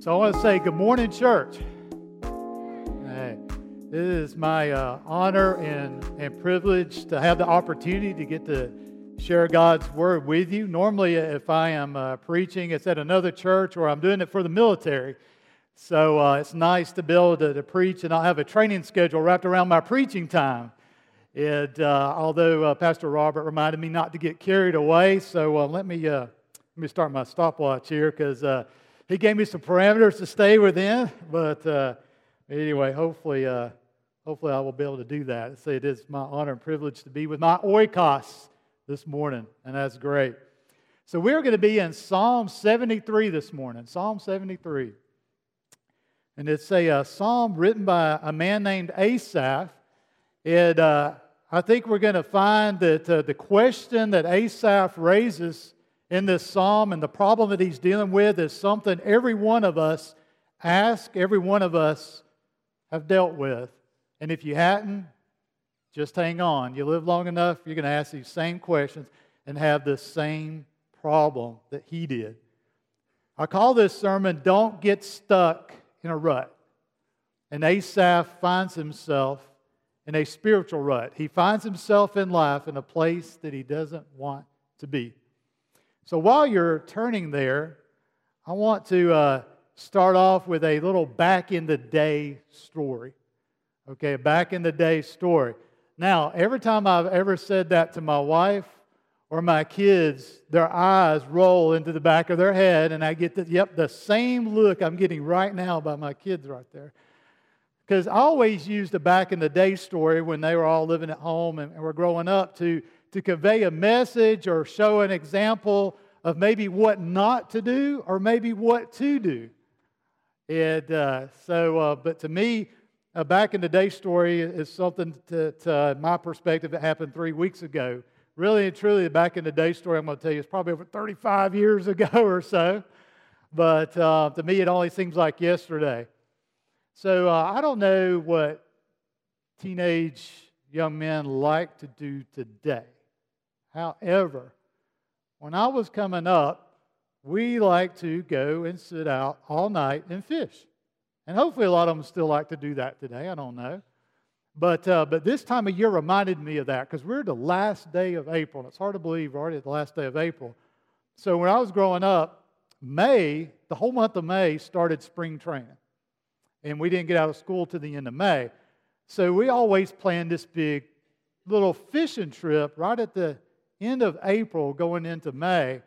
So I want to say good morning, church. It is my uh, honor and, and privilege to have the opportunity to get to share God's word with you. Normally, if I am uh, preaching, it's at another church or I'm doing it for the military. So uh, it's nice to be able to, to, preach, and I'll have a training schedule wrapped around my preaching time. And uh, although uh, Pastor Robert reminded me not to get carried away, so uh, let me let me start my stopwatch here because he gave me some parameters to stay within. But uh, anyway, hopefully, uh, hopefully I will be able to do that. I it is my honor and privilege to be with my oikos this morning, and that's great. So we're going to be in Psalm 73 this morning. Psalm 73. And it's a, a psalm written by a man named Asaph. And uh, I think we're going to find that uh, the question that Asaph raises in this psalm and the problem that he's dealing with is something every one of us ask, every one of us have dealt with. And if you hadn't, just hang on. You live long enough, you're going to ask these same questions and have the same problem that he did. I call this sermon, Don't Get Stuck in a Rut. And Asaph finds himself in a spiritual rut. He finds himself in life in a place that he doesn't want to be. So while you're turning there, I want to uh, start off with a little back in the day story. Okay, back in the day story. Now, every time I've ever said that to my wife or my kids, their eyes roll into the back of their head, and I get the, yep, the same look I'm getting right now by my kids right there. Because I always used the back in the day story when they were all living at home and, and were growing up to to convey a message or show an example of maybe what not to do or maybe what to do. And uh, so, uh, but to me, a back in the day story is something to, uh, my perspective, that happened three weeks ago. Really and truly, the back in the day story I'm going to tell you is probably over 35 years ago or so. But uh, to me, it only seems like yesterday. So uh, I don't know what teenage young men like to do today. However, when I was coming up, we like to go and sit out all night and fish. And hopefully, a lot of them still like to do that today. I don't know. But, uh, but this time of year reminded me of that because we're the last day of April. And it's hard to believe we're already at the last day of April. So when I was growing up, May, the whole month of May, started spring training. And we didn't get out of school to the end of May. So we always planned this big little fishing trip right at the end of April going into May.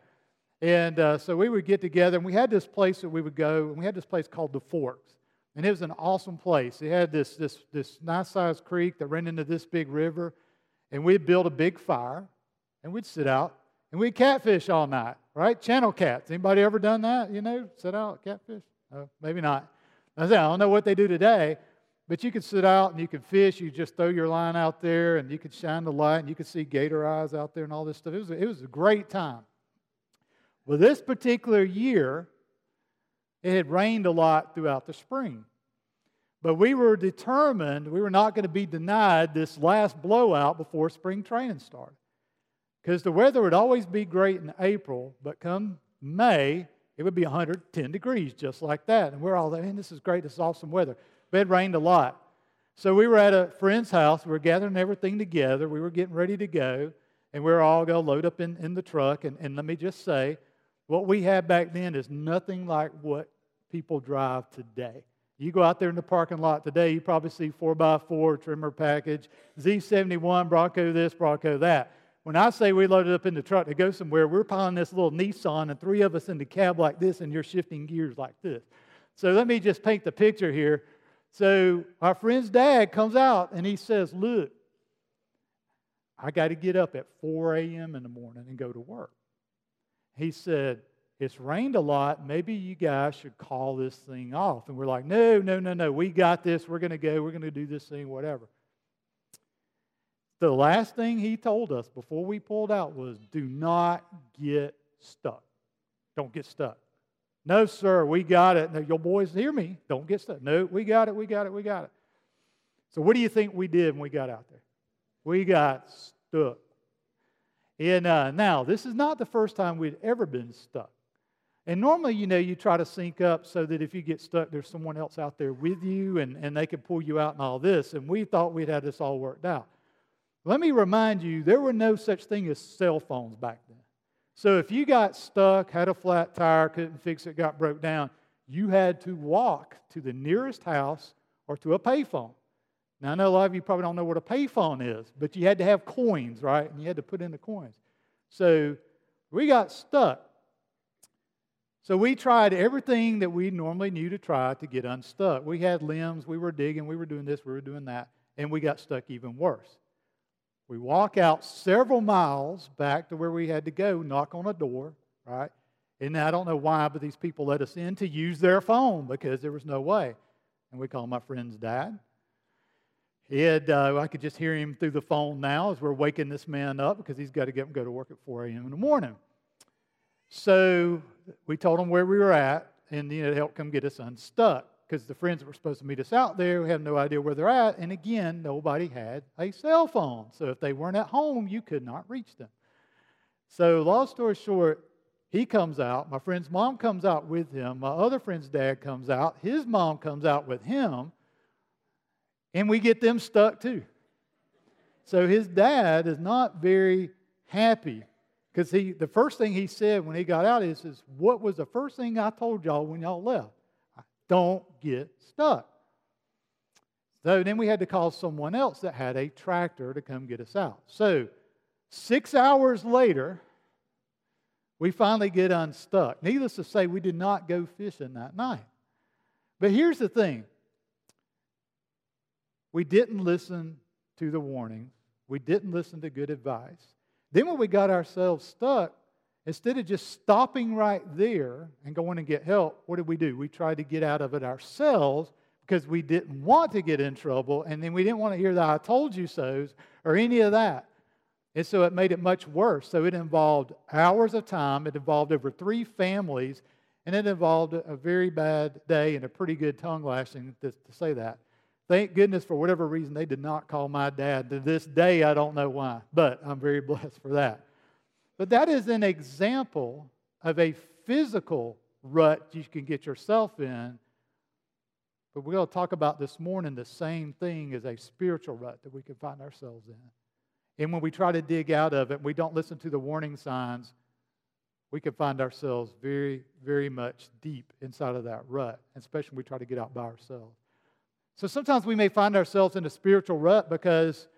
And uh, so we would get together, and we had this place that we would go, and we had this place called the Forks. And it was an awesome place. It had this, this, this nice sized creek that ran into this big river, and we'd build a big fire, and we'd sit out, and we'd catfish all night, right? Channel cats. Anybody ever done that? You know, sit out, catfish? Oh, maybe not. I don't know what they do today, but you could sit out and you could fish. You just throw your line out there and you could shine the light and you could see gator eyes out there and all this stuff. It was a, it was a great time. Well, this particular year, it had rained a lot throughout the spring. But we were determined we were not going to be denied this last blowout before spring training started. Because the weather would always be great in April, but come May, it would be 110 degrees just like that. And we're all there, man, this is great, this is awesome weather. But it rained a lot. So we were at a friend's house. We were gathering everything together. We were getting ready to go. And we were all going to load up in, in the truck. And, and let me just say, what we had back then is nothing like what people drive today. You go out there in the parking lot today, you probably see 4x4 trimmer package, Z71, Bronco this, Bronco that. When I say we loaded up in the truck to go somewhere, we're piling this little Nissan and three of us in the cab like this, and you're shifting gears like this. So let me just paint the picture here. So our friend's dad comes out and he says, Look, I got to get up at 4 a.m. in the morning and go to work. He said, It's rained a lot. Maybe you guys should call this thing off. And we're like, No, no, no, no. We got this. We're going to go. We're going to do this thing, whatever. The last thing he told us before we pulled out was do not get stuck. Don't get stuck. No, sir, we got it. No, your boys hear me. Don't get stuck. No, we got it, we got it, we got it. So, what do you think we did when we got out there? We got stuck. And uh, now, this is not the first time we'd ever been stuck. And normally, you know, you try to sync up so that if you get stuck, there's someone else out there with you and, and they can pull you out and all this. And we thought we'd had this all worked out. Let me remind you, there were no such thing as cell phones back then. So if you got stuck, had a flat tire, couldn't fix it, got broke down, you had to walk to the nearest house or to a payphone. Now, I know a lot of you probably don't know what a payphone is, but you had to have coins, right? And you had to put in the coins. So we got stuck. So we tried everything that we normally knew to try to get unstuck. We had limbs, we were digging, we were doing this, we were doing that, and we got stuck even worse. We walk out several miles back to where we had to go, knock on a door, right? And I don't know why, but these people let us in to use their phone because there was no way. And we called my friend's dad. Had, uh, I could just hear him through the phone now as we're waking this man up because he's got to get go to work at 4 a.m. in the morning. So we told him where we were at and you know, to help come get us unstuck because the friends that were supposed to meet us out there have no idea where they're at. And again, nobody had a cell phone. So if they weren't at home, you could not reach them. So, long story short, he comes out. My friend's mom comes out with him. My other friend's dad comes out. His mom comes out with him. And we get them stuck too. So his dad is not very happy because he, the first thing he said when he got out is, is, What was the first thing I told y'all when y'all left? Don't get stuck. So then we had to call someone else that had a tractor to come get us out. So six hours later, we finally get unstuck. Needless to say, we did not go fishing that night. But here's the thing we didn't listen to the warnings, we didn't listen to good advice. Then when we got ourselves stuck, instead of just stopping right there and going and get help, what did we do? We tried to get out of it ourselves because we didn't want to get in trouble, and then we didn't want to hear the I told you so's or any of that. And so it made it much worse. So it involved hours of time, it involved over three families, and it involved a very bad day and a pretty good tongue lashing to, to say that. Thank goodness for whatever reason they did not call my dad. To this day, I don't know why, but I'm very blessed for that. But that is an example of a physical rut you can get yourself in. But we're going to talk about this morning the same thing as a spiritual rut that we can find ourselves in. And when we try to dig out of it, we don't listen to the warning signs, we can find ourselves very, very much deep inside of that rut, especially when we try to get out by ourselves. So sometimes we may find ourselves in a spiritual rut because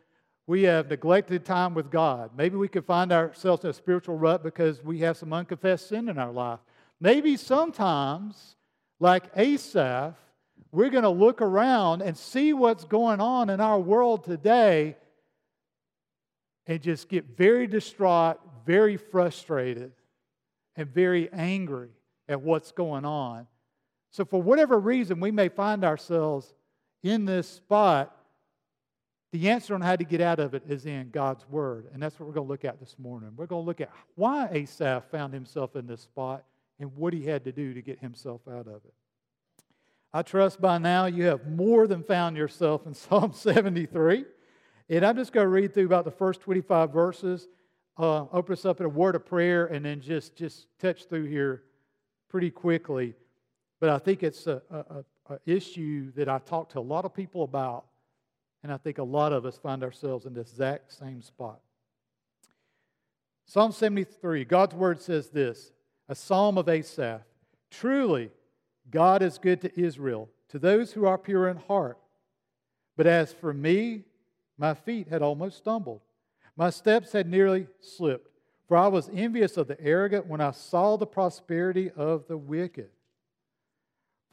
we have neglected time with God. Maybe we could find ourselves in a spiritual rut because we have some unconfessed sin in our life. Maybe sometimes, like Asaph, we're going to look around and see what's going on in our world today and just get very distraught, very frustrated, and very angry at what's going on. So, for whatever reason, we may find ourselves in this spot, the answer on how to get out of it is in God's Word. And that's what we're going to look at this morning. We're going to look at why Asaph found himself in this spot and what he had to do to get himself out of it. I trust by now you have more than found yourself in Psalm 73. And I'm just going to read through about the first 25 verses, uh, open us up in a word of prayer, and then just, just touch through here pretty quickly. But I think it's a, a, uh, issue that I talk to a lot of people about, and I think a lot of us find ourselves in this exact same spot. Psalm 73, God's word says this a psalm of Asaph. Truly, God is good to Israel, to those who are pure in heart. But as for me, my feet had almost stumbled. My steps had nearly slipped, for I was envious of the arrogant when I saw the prosperity of the wicked.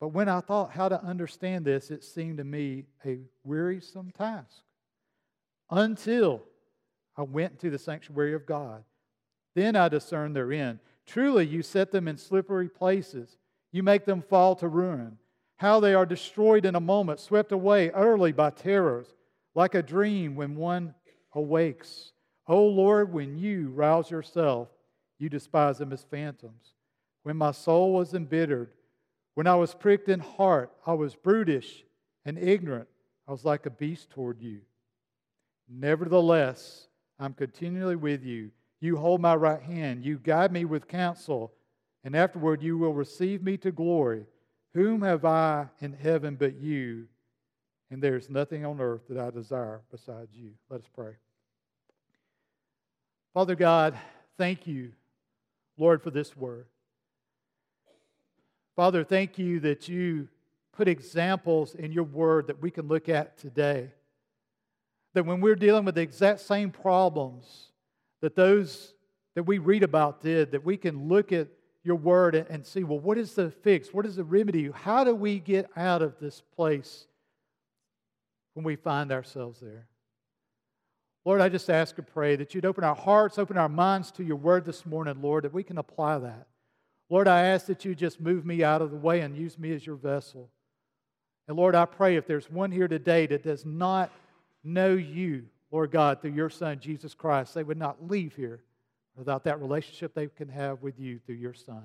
But when I thought how to understand this, it seemed to me a wearisome task. Until I went to the sanctuary of God. Then I discerned their end. Truly, you set them in slippery places. You make them fall to ruin. How they are destroyed in a moment, swept away utterly by terrors, like a dream when one awakes. O oh Lord, when you rouse yourself, you despise them as phantoms. When my soul was embittered, when I was pricked in heart, I was brutish and ignorant. I was like a beast toward you. Nevertheless, I'm continually with you. You hold my right hand. You guide me with counsel, and afterward you will receive me to glory. Whom have I in heaven but you? And there is nothing on earth that I desire besides you. Let us pray. Father God, thank you, Lord, for this word. Father, thank you that you put examples in your word that we can look at today that when we're dealing with the exact same problems that those that we read about did, that we can look at your word and see, well, what is the fix? What is the remedy? How do we get out of this place when we find ourselves there? Lord, I just ask and pray that you'd open our hearts, open our minds to your word this morning, Lord, that we can apply that. Lord, I ask that you just move me out of the way and use me as your vessel. And Lord, I pray if there's one here today that does not know you, Lord God, through your Son, Jesus Christ, they would not leave here without that relationship they can have with you through your Son.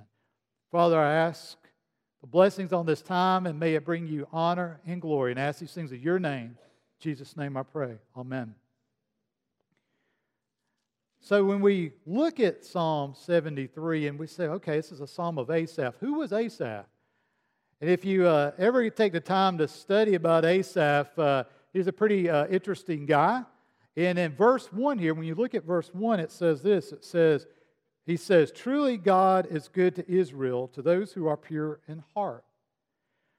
Father, I ask the blessings on this time, and may it bring you honor and glory. And I ask these things in your name. In Jesus' name I pray. Amen. So when we look at Psalm 73 and we say, okay, this is a psalm of Asaph, who was Asaph? And if you uh, ever take the time to study about Asaph, uh, He's a pretty uh, interesting guy. And in verse 1 here, when you look at verse 1, it says this it says, He says, Truly God is good to Israel, to those who are pure in heart.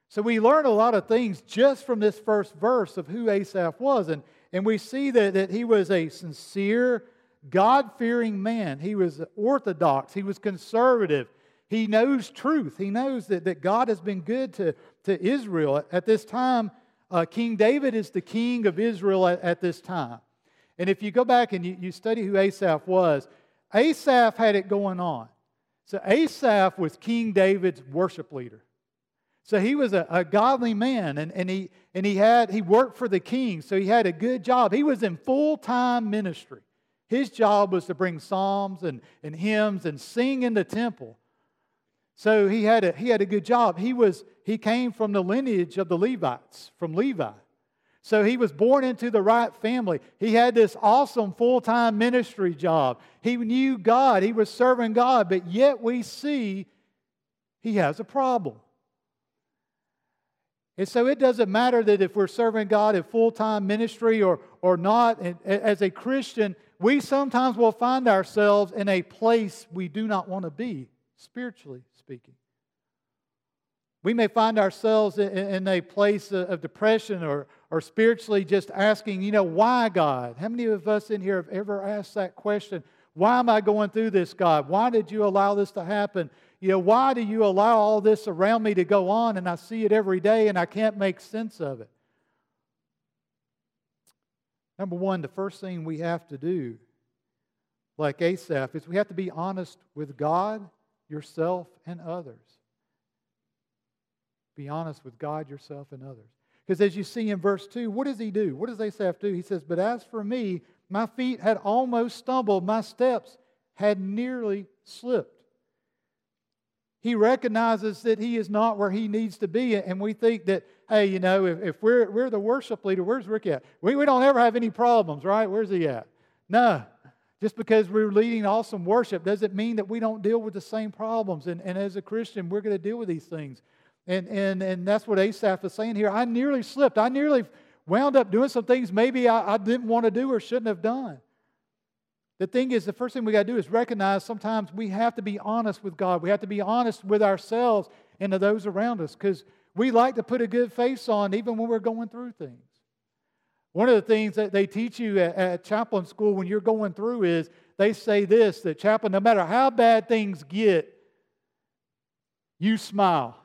So we learn a lot of things just from this first verse of who Asaph was. And, and we see that, that he was a sincere, God fearing man. He was orthodox, he was conservative. He knows truth. He knows that, that God has been good to, to Israel. At this time, uh, king David is the king of Israel at, at, this time. And if you go back and you, you study who Asaph was, Asaph had it going on. So Asaph was King David's worship leader. So he was a, a, godly man and, and, he, and he, had, he worked for the king, so he had a good job. He was in full time ministry. His job was to bring psalms and, and hymns and sing in the temple. So he had a, he had a good job. He, was, he came from the lineage of the Levites, from Levi. So he was born into the right family. He had this awesome full time ministry job. He knew God, he was serving God, but yet we see he has a problem. And so it doesn't matter that if we're serving God in full time ministry or, or not. as a Christian, we sometimes will find ourselves in a place we do not want to be spiritually speaking. We may find ourselves in a place of depression or, or spiritually just asking, you know, why God? How many of us in here have ever asked that question? Why am I going through this, God? Why did you allow this to happen? You know, why do you allow all this around me to go on and I see it every day and I can't make sense of it? Number one, the first thing we have to do, like Asaph, is we have to be honest with God yourself, and others. Be honest with God, yourself, and others. Because as you see in verse 2, what does he do? What does Asaph do? He says, But as for me, my feet had almost stumbled, my steps had nearly slipped. He recognizes that he is not where he needs to be, and we think that, hey, you know, if, if we're, we're the worship leader, where's Rick at? We, we don't ever have any problems, right? Where's he at? No, just because we're leading awesome worship doesn't mean that we don't deal with the same problems. And, and as a Christian, we're going to deal with these things. And, and, and that's what Asaph is saying here. I nearly slipped. I nearly wound up doing some things maybe I, I didn't want to do or shouldn't have done. the thing is, the first thing we got to do is recognize sometimes we have to be honest with God. We have to be honest with ourselves and to those around us because we like to put a good face on even when we're going through things. One of the things that they teach you at, at chaplain school when you're going through is they say this that chaplain, no matter how bad things get, you smile.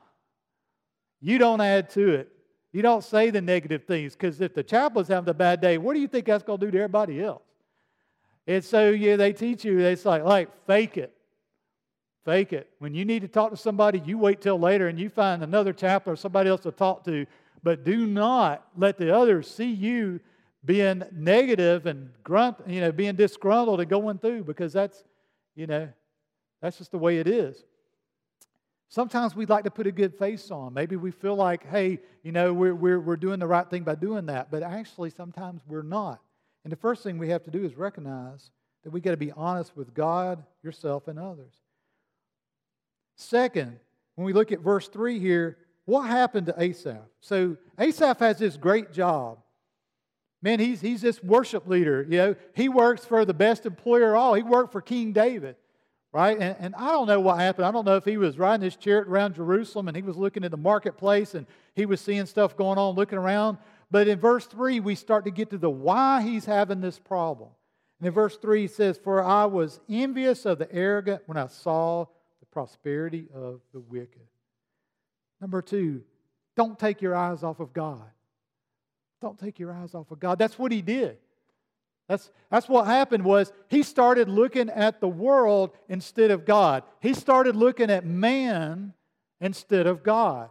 You don't add to it. You don't say the negative things because if the chaplain's having a bad day, what do you think that's going to do to everybody else? And so yeah, they teach you, it's like, like, fake it. Fake it. When you need to talk to somebody, you wait till later and you find another chaplain or somebody else to talk to. But do not let the others see you being negative and grunt, you know, being disgruntled and going through because that's, you know, that's just the way it is. Sometimes we'd like to put a good face on. Maybe we feel like, hey, you know, we're, we're, we're doing the right thing by doing that. But actually, sometimes we're not. And the first thing we have to do is recognize that we got to be honest with God, yourself, and others. Second, when we look at verse 3 here, what happened to Asaph? So Asaph has this great job. Man, he's, he's this worship leader. You know, he works for the best employer all. He worked for King David, right? And, and I don't know what happened. I don't know if he was riding his chariot around Jerusalem and he was looking at the marketplace and he was seeing stuff going on, looking around. But in verse 3, we start to get to the why he's having this problem. And in verse 3, he says, For I was envious of the arrogant when I saw prosperity of the wicked. Number two, don't take your eyes off of God. Don't take your eyes off of God. That's what he did. That's, that's what happened was he started looking at the world instead of God. He started looking at man instead of God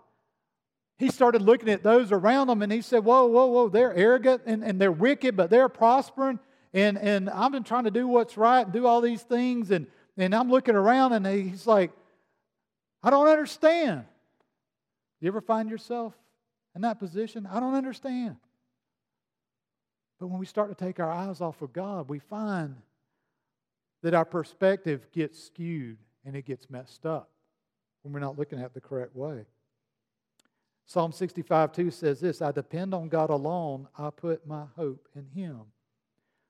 he started looking at those around him and he said, Whoa, whoa, whoa, they're arrogant and, and they're wicked, but they're prospering. And, and I've been trying to do what's right and do all these things. And, and I'm looking around and he's like, I don't understand. You ever find yourself in that position? I don't understand. But when we start to take our eyes off of God, we find that our perspective gets skewed and it gets messed up when we're not looking at it the correct way. Psalm 65 2 says this I depend on God alone, I put my hope in Him.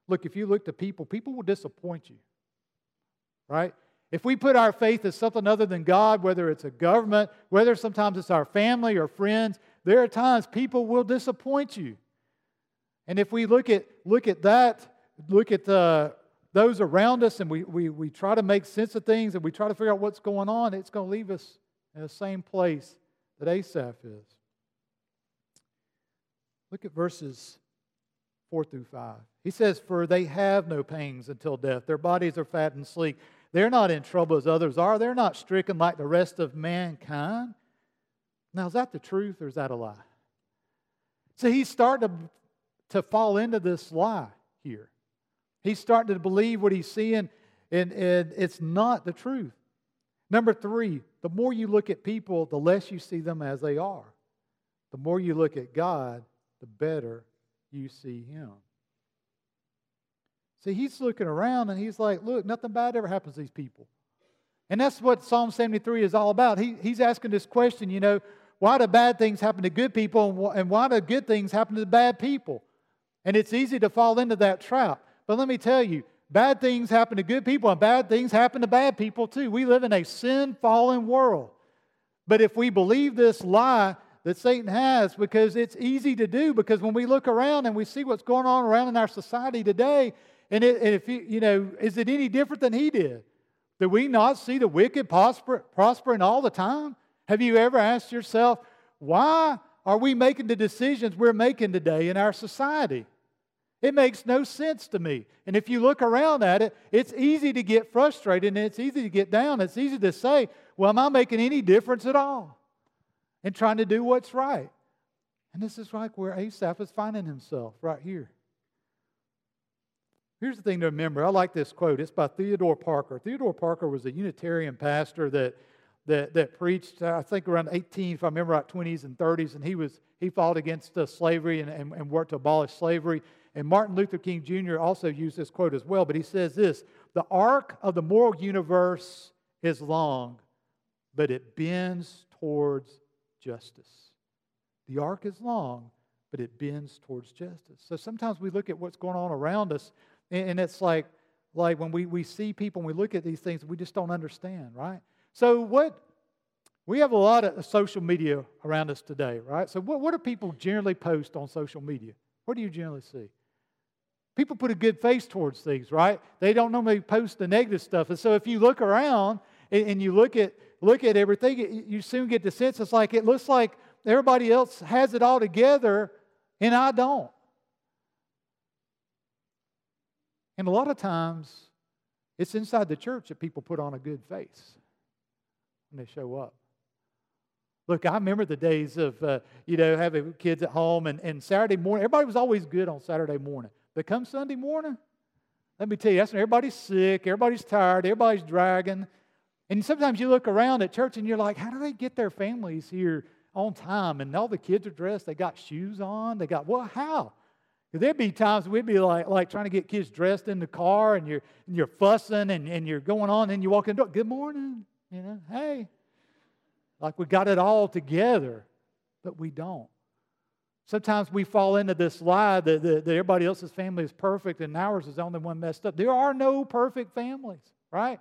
Look, if you look to people, people will disappoint you, right? If we put our faith in something other than God, whether it's a government, whether sometimes it's our family or friends, there are times people will disappoint you. And if we look at, look at that, look at the, those around us, and we, we, we try to make sense of things and we try to figure out what's going on, it's going to leave us in the same place that Asaph is. Look at verses 4 through 5. He says, For they have no pangs until death. Their bodies are fat and sleek. They're not in trouble as others are. They're not stricken like the rest of mankind. Now, is that the truth or is that a lie? So he's starting to, to fall into this lie here. He's starting to believe what he's seeing, and, and it's not the truth. Number three, the more you look at people, the less you see them as they are. The more you look at God, the better you see Him. See, he's looking around and he's like, look, nothing bad ever happens to these people. And that's what Psalm 73 is all about. He, he's asking this question, you know, why do bad things happen to good people and why do good things happen to bad people? And it's easy to fall into that trap. But let me tell you, Bad things happen to good people, and bad things happen to bad people too. We live in a sin fallen world. But if we believe this lie that Satan has, because it's easy to do, because when we look around and we see what's going on around in our society today, and, it, and if you, you know, is it any different than he did? Do we not see the wicked prosper, prospering all the time? Have you ever asked yourself, why are we making the decisions we're making today in our society? It makes no sense to me. And if you look around at it, it's easy to get frustrated and it's easy to get down. It's easy to say, well, am I making any difference at all? And trying to do what's right. And this is like where Asaph is finding himself right here. Here's the thing to remember. I like this quote. It's by Theodore Parker. Theodore Parker was a Unitarian pastor that, that, that preached, I think, around 18, if I remember right, 20s and 30s, and he, was, he fought against uh, slavery and, and, and worked to abolish slavery. And Martin Luther King Jr. also used this quote as well, but he says this The arc of the moral universe is long, but it bends towards justice. The arc is long, but it bends towards justice. So sometimes we look at what's going on around us, and it's like, like when we, we see people and we look at these things, we just don't understand, right? So, what we have a lot of social media around us today, right? So, what, what do people generally post on social media? What do you generally see? People put a good face towards things, right? They don't normally post the negative stuff. And so, if you look around and, and you look at look at everything, you soon get the sense it's like it looks like everybody else has it all together and I don't. And a lot of times, it's inside the church that people put on a good face when they show up. Look, I remember the days of, uh, you know, having kids at home and, and Saturday morning. Everybody was always good on Saturday morning. But come Sunday morning, let me tell you, that's when everybody's sick, everybody's tired, everybody's dragging. And sometimes you look around at church and you're like, how do they get their families here on time? And all the kids are dressed, they got shoes on, they got, well, how? There'd be times we'd be like, like trying to get kids dressed in the car and you're, and you're fussing and, and you're going on and you walk in the door, good morning, you know, hey. Like we got it all together, but we don't. Sometimes we fall into this lie that, that, that everybody else's family is perfect and ours is the only one messed up. There are no perfect families, right?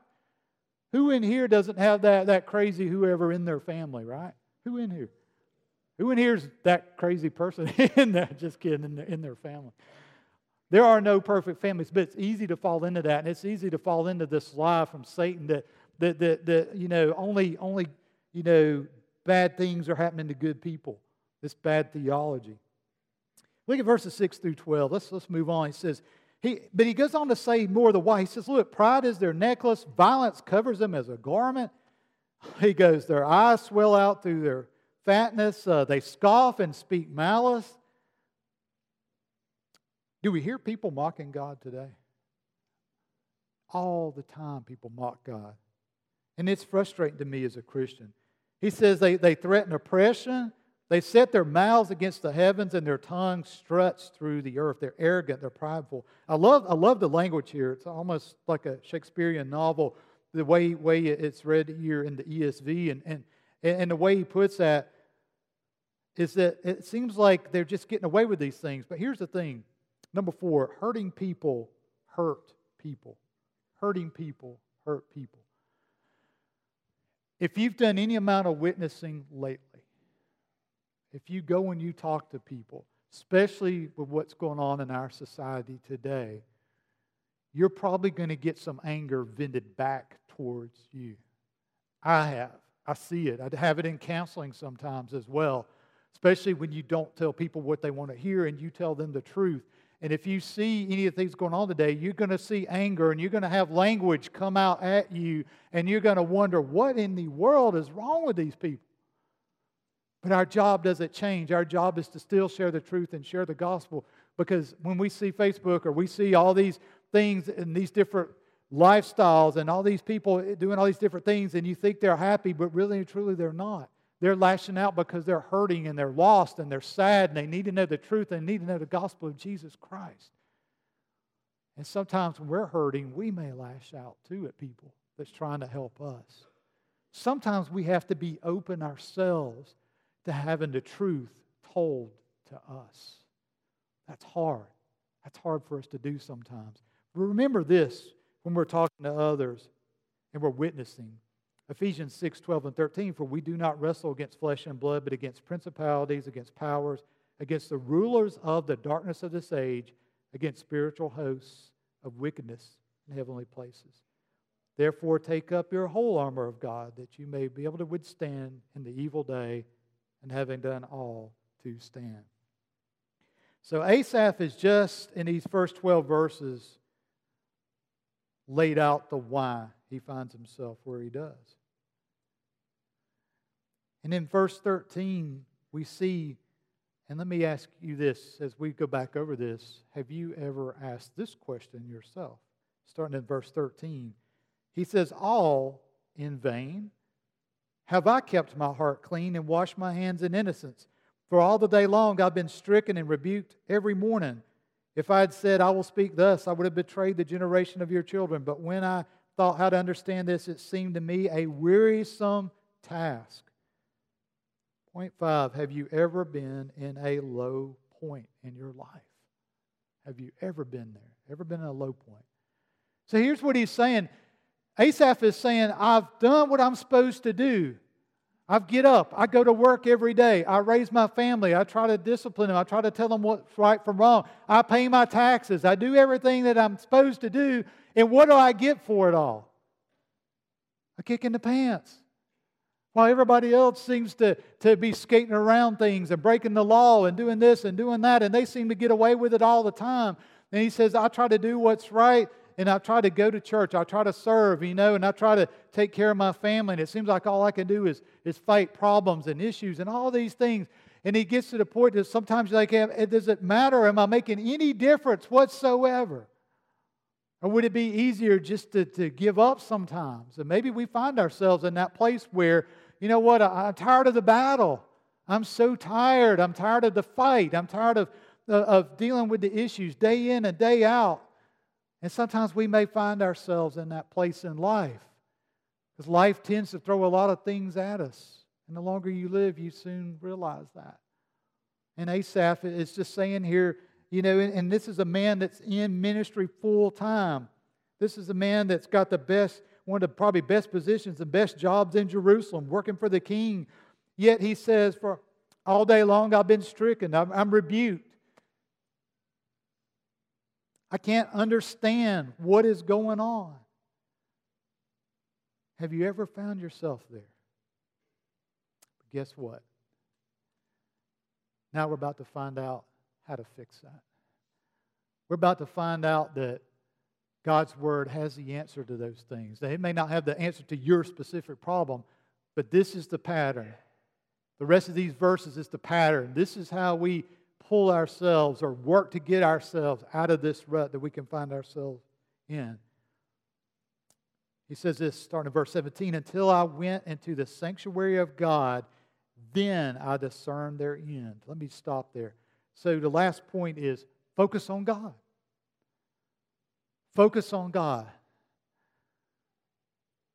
Who in here doesn't have that, that crazy whoever in their family, right? Who in here? Who in here is that crazy person in there? Just kidding, in their, in their family. There are no perfect families, but it's easy to fall into that. And it's easy to fall into this lie from Satan that, that, that, that you know, only, only, you know, bad things are happening to good people. This bad theology. Look at verses 6 through 12. Let's, let's move on. He says, he, but he goes on to say more the why. He says, Look, pride is their necklace, violence covers them as a garment. He goes, Their eyes swell out through their fatness. Uh, they scoff and speak malice. Do we hear people mocking God today? All the time, people mock God. And it's frustrating to me as a Christian. He says they, they threaten oppression. They set their mouths against the heavens and their tongue struts through the earth. They're arrogant, they're prideful. I love, I love the language here. It's almost like a Shakespearean novel, the way, way it's read here in the ESV. And, and, and the way he puts that is that it seems like they're just getting away with these things. But here's the thing number four hurting people hurt people. Hurting people hurt people. If you've done any amount of witnessing lately, if you go and you talk to people, especially with what's going on in our society today, you're probably going to get some anger vented back towards you. I have. I see it. I have it in counseling sometimes as well especially when you don't tell people what they want to hear and you tell them the truth. And if you see any of the things going on today, you're going to see anger and you're going to have language come out at you and you're going to wonder, what in the world is wrong with these people? But our job doesn't change. Our job is to still share the truth and share the gospel because when we see Facebook or we see all these things and these different lifestyles and all these people doing all these different things and you think they're happy, but really and truly they're not. They're lashing out because they're hurting and they're lost and they're sad and they need to know the truth and need to know the gospel of Jesus Christ. And sometimes when we're hurting, we may lash out too at people that's trying to help us. Sometimes we have to be open ourselves to having the truth told to us. That's hard. That's hard for us to do sometimes. But remember this when we're talking to others and we're witnessing. Ephesians 6 12 and 13, for we do not wrestle against flesh and blood, but against principalities, against powers, against the rulers of the darkness of this age, against spiritual hosts of wickedness in heavenly places. Therefore, take up your whole armor of God, that you may be able to withstand in the evil day, and having done all, to stand. So, Asaph is just in these first 12 verses laid out the why he finds himself where he does. And in verse 13, we see, and let me ask you this as we go back over this have you ever asked this question yourself? Starting in verse 13, he says, All in vain have I kept my heart clean and washed my hands in innocence. For all the day long I've been stricken and rebuked every morning. If I had said, I will speak thus, I would have betrayed the generation of your children. But when I thought how to understand this, it seemed to me a wearisome task. Point five Have you ever been in a low point in your life? Have you ever been there? Ever been in a low point? So here's what he's saying Asaph is saying, I've done what I'm supposed to do. I get up. I go to work every day. I raise my family. I try to discipline them. I try to tell them what's right from wrong. I pay my taxes. I do everything that I'm supposed to do. And what do I get for it all? A kick in the pants. While everybody else seems to, to be skating around things and breaking the law and doing this and doing that, and they seem to get away with it all the time. And he says, I try to do what's right and I try to go to church. I try to serve, you know, and I try to take care of my family. And it seems like all I can do is, is fight problems and issues and all these things. And he gets to the point that sometimes you're like, does it matter? Am I making any difference whatsoever? Or would it be easier just to, to give up sometimes? And maybe we find ourselves in that place where, you know what, I, I'm tired of the battle. I'm so tired. I'm tired of the fight. I'm tired of, uh, of dealing with the issues day in and day out. And sometimes we may find ourselves in that place in life because life tends to throw a lot of things at us. And the longer you live, you soon realize that. And Asaph is just saying here, you know, and, and this is a man that's in ministry full time. This is a man that's got the best, one of the probably best positions, the best jobs in Jerusalem, working for the king. Yet he says, For all day long I've been stricken, I'm rebuked. I can't understand what is going on. Have you ever found yourself there? Guess what? Now we're about to find out how to fix that. We're about to find out that God's Word has the answer to those things. It may not have the answer to your specific problem, but this is the pattern. The rest of these verses is the pattern. This is how we pull ourselves or work to get ourselves out of this rut that we can find ourselves in. He says this starting in verse 17 Until I went into the sanctuary of God, then I discerned their end. Let me stop there. So the last point is focus on God. Focus on God.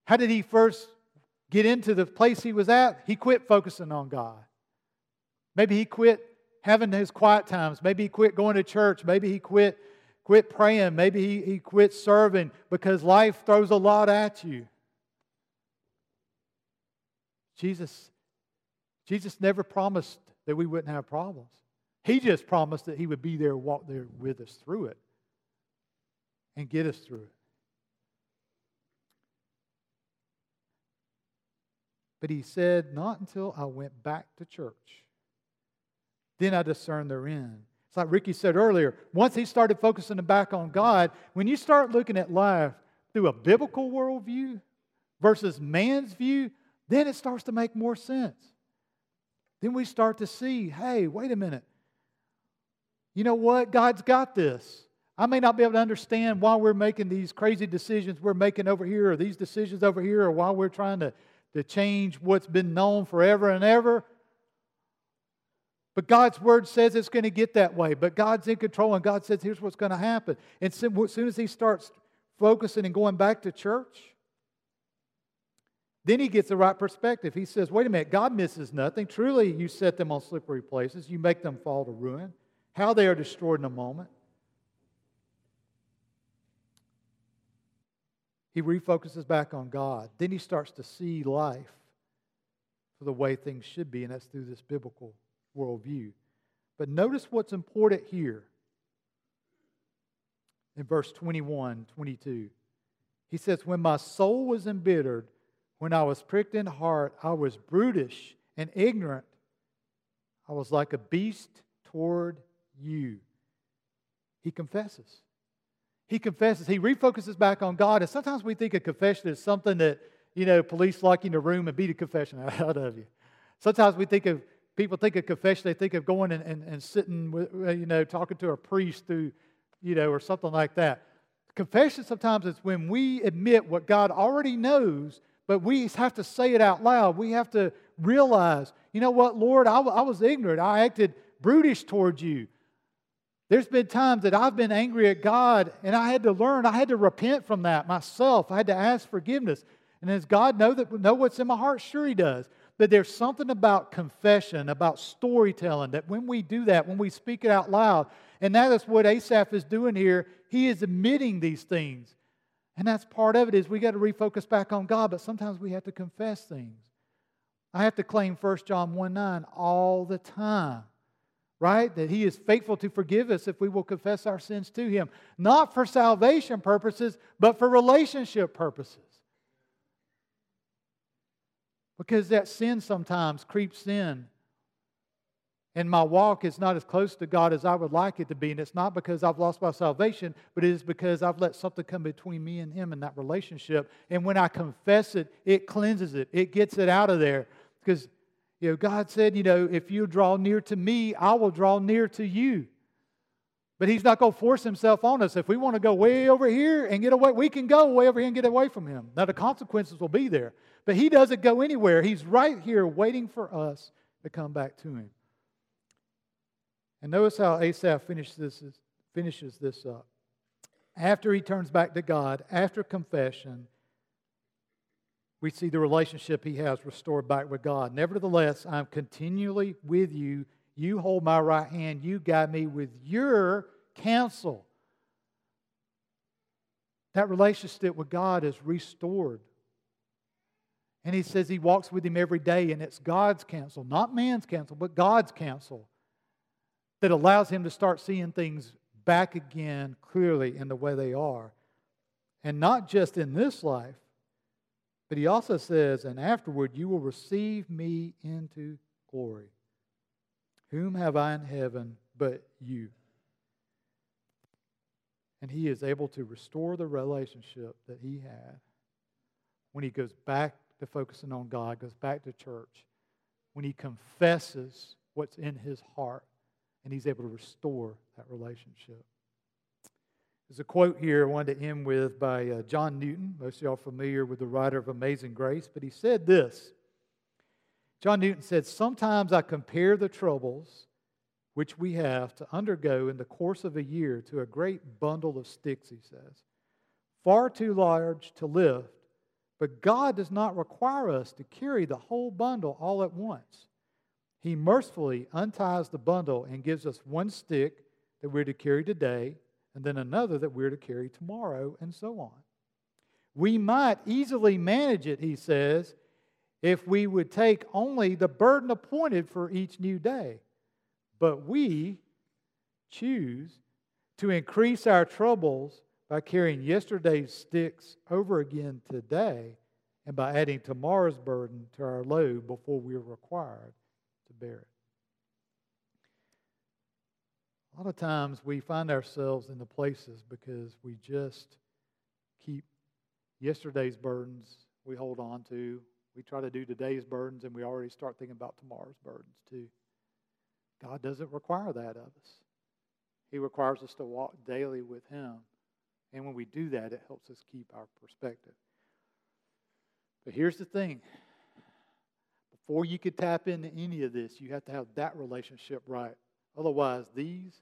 How did he first get into the place he was at? He quit focusing on God. Maybe he quit having his quiet times. Maybe he quit going to church. Maybe he quit, quit praying. Maybe he, he quit serving because life throws a lot at you. Jesus, Jesus never promised that we wouldn't have problems. He just promised that he would be there, walk there with us through it, and get us through it. But he said, Not until I went back to church then I discern their end. It's like Ricky said earlier, once he started focusing back on God, when you start looking at life through a biblical worldview versus man's view, then it starts to make more sense. Then we start to see hey, wait a minute. You know what? God's got this. I may not be able to understand why we're making these crazy decisions we're making over here, or these decisions over here, or why we're trying to, to change what's been known forever and ever. But God's word says it's going to get that way. But God's in control, and God says, here's what's going to happen. And as soon as he starts focusing and going back to church, then he gets the right perspective. He says, wait a minute, God misses nothing. Truly, you set them on slippery places, you make them fall to ruin. How they are destroyed in a moment. He refocuses back on God. Then he starts to see life for the way things should be, and that's through this biblical worldview. But notice what's important here in verse 21, 22. He says, When my soul was embittered, when I was pricked in heart, I was brutish and ignorant. I was like a beast toward you. He confesses. He confesses. He refocuses back on God. And sometimes we think a confession is something that, you know, police lock you in a room and beat a confession out of you. Sometimes we think of people think of confession, they think of going and, and, and sitting with, uh, you know, talking to a priest through, you know, or something like that. Confession sometimes is when we admit what God already knows, but we have to say it out loud. We have to realize, you know what, Lord, I, I was ignorant. I acted brutish towards you. There's been times that I've been angry at God and I had to learn, I had to repent from that myself. I had to ask forgiveness. And does God know that know what's in my heart? Sure he does. But there's something about confession, about storytelling, that when we do that, when we speak it out loud, and that is what Asaph is doing here, he is admitting these things. And that's part of it is we got to refocus back on God, but sometimes we have to confess things. I have to claim 1 John 1 9 all the time, right? That He is faithful to forgive us if we will confess our sins to Him. Not for salvation purposes, but for relationship purposes. Because that sin sometimes creeps in and my walk is not as close to God as I would like it to be. And it's not because I've lost my salvation, but it is because I've let something come between me and Him in that relationship. And when I confess it, it cleanses it, it gets it out of there. Because, you know, God said, you know, if you draw near to me, I will draw near to you. But He's not going to force Himself on us. If we want to go way over here and get away, we can go way over here and get away from Him. Now, the consequences will be there. But He doesn't go anywhere. He's right here waiting for us to come back to Him. And notice how Asaph finishes this, finishes this up. After he turns back to God, after confession, we see the relationship he has restored back with God. Nevertheless, I'm continually with you. You hold my right hand. You guide me with your counsel. That relationship with God is restored. And he says he walks with him every day, and it's God's counsel, not man's counsel, but God's counsel that allows him to start seeing things back again clearly in the way they are. And not just in this life, but he also says, and afterward you will receive me into glory. Whom have I in heaven but you? And he is able to restore the relationship that he had when he goes back to focusing on God, goes back to church, when he confesses what's in his heart and he's able to restore that relationship. There's a quote here I wanted to end with by uh, John Newton. Most of y'all familiar with the writer of Amazing Grace, but he said this. John Newton said, Sometimes I compare the troubles which we have to undergo in the course of a year to a great bundle of sticks, he says, far too large to lift, but God does not require us to carry the whole bundle all at once. He mercifully unties the bundle and gives us one stick that we're to carry today, and then another that we're to carry tomorrow, and so on. We might easily manage it, he says, if we would take only the burden appointed for each new day. But we choose to increase our troubles by carrying yesterday's sticks over again today and by adding tomorrow's burden to our load before we're required to bear it. A lot of times we find ourselves in the places because we just keep yesterday's burdens we hold on to. We try to do today's burdens and we already start thinking about tomorrow's burdens too. God doesn't require that of us. He requires us to walk daily with Him. And when we do that, it helps us keep our perspective. But here's the thing before you could tap into any of this, you have to have that relationship right. Otherwise, these,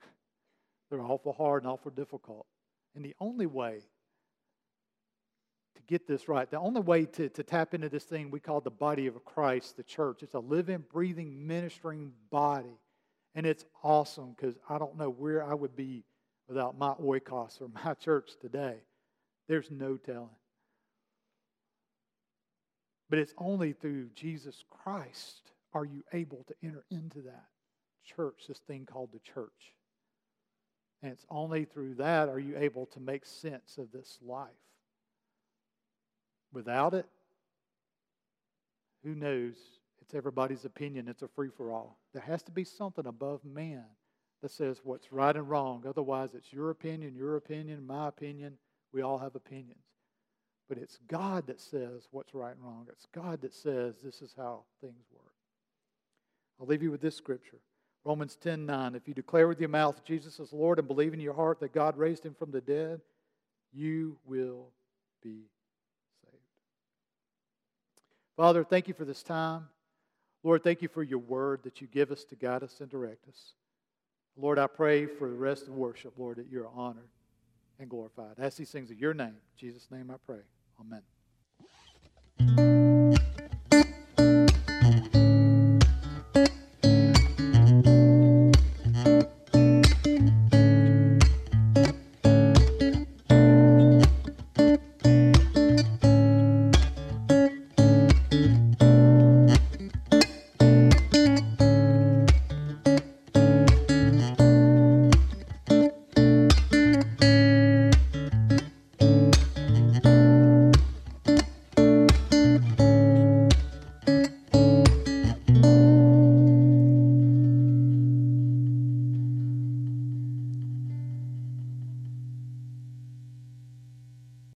they're awful hard and awful difficult. And the only way to get this right, the only way to, to tap into this thing we call the body of Christ, the church, it's a living, breathing, ministering body. And it's awesome because I don't know where I would be without my oikos or my church today. There's no telling. But it's only through Jesus Christ are you able to enter into that church, this thing called the church. And it's only through that are you able to make sense of this life. Without it, who knows? It's everybody's opinion. It's a free for all. There has to be something above man that says what's right and wrong. Otherwise, it's your opinion, your opinion, my opinion. We all have opinions. But it's God that says what's right and wrong. It's God that says this is how things work. I'll leave you with this scripture. Romans 10 9. If you declare with your mouth Jesus is Lord and believe in your heart that God raised him from the dead, you will be saved. Father, thank you for this time. Lord, thank you for your word that you give us to guide us and direct us. Lord, I pray for the rest of worship, Lord, that you're honored and glorified. I ask these things in your name. In Jesus' name I pray. Amen.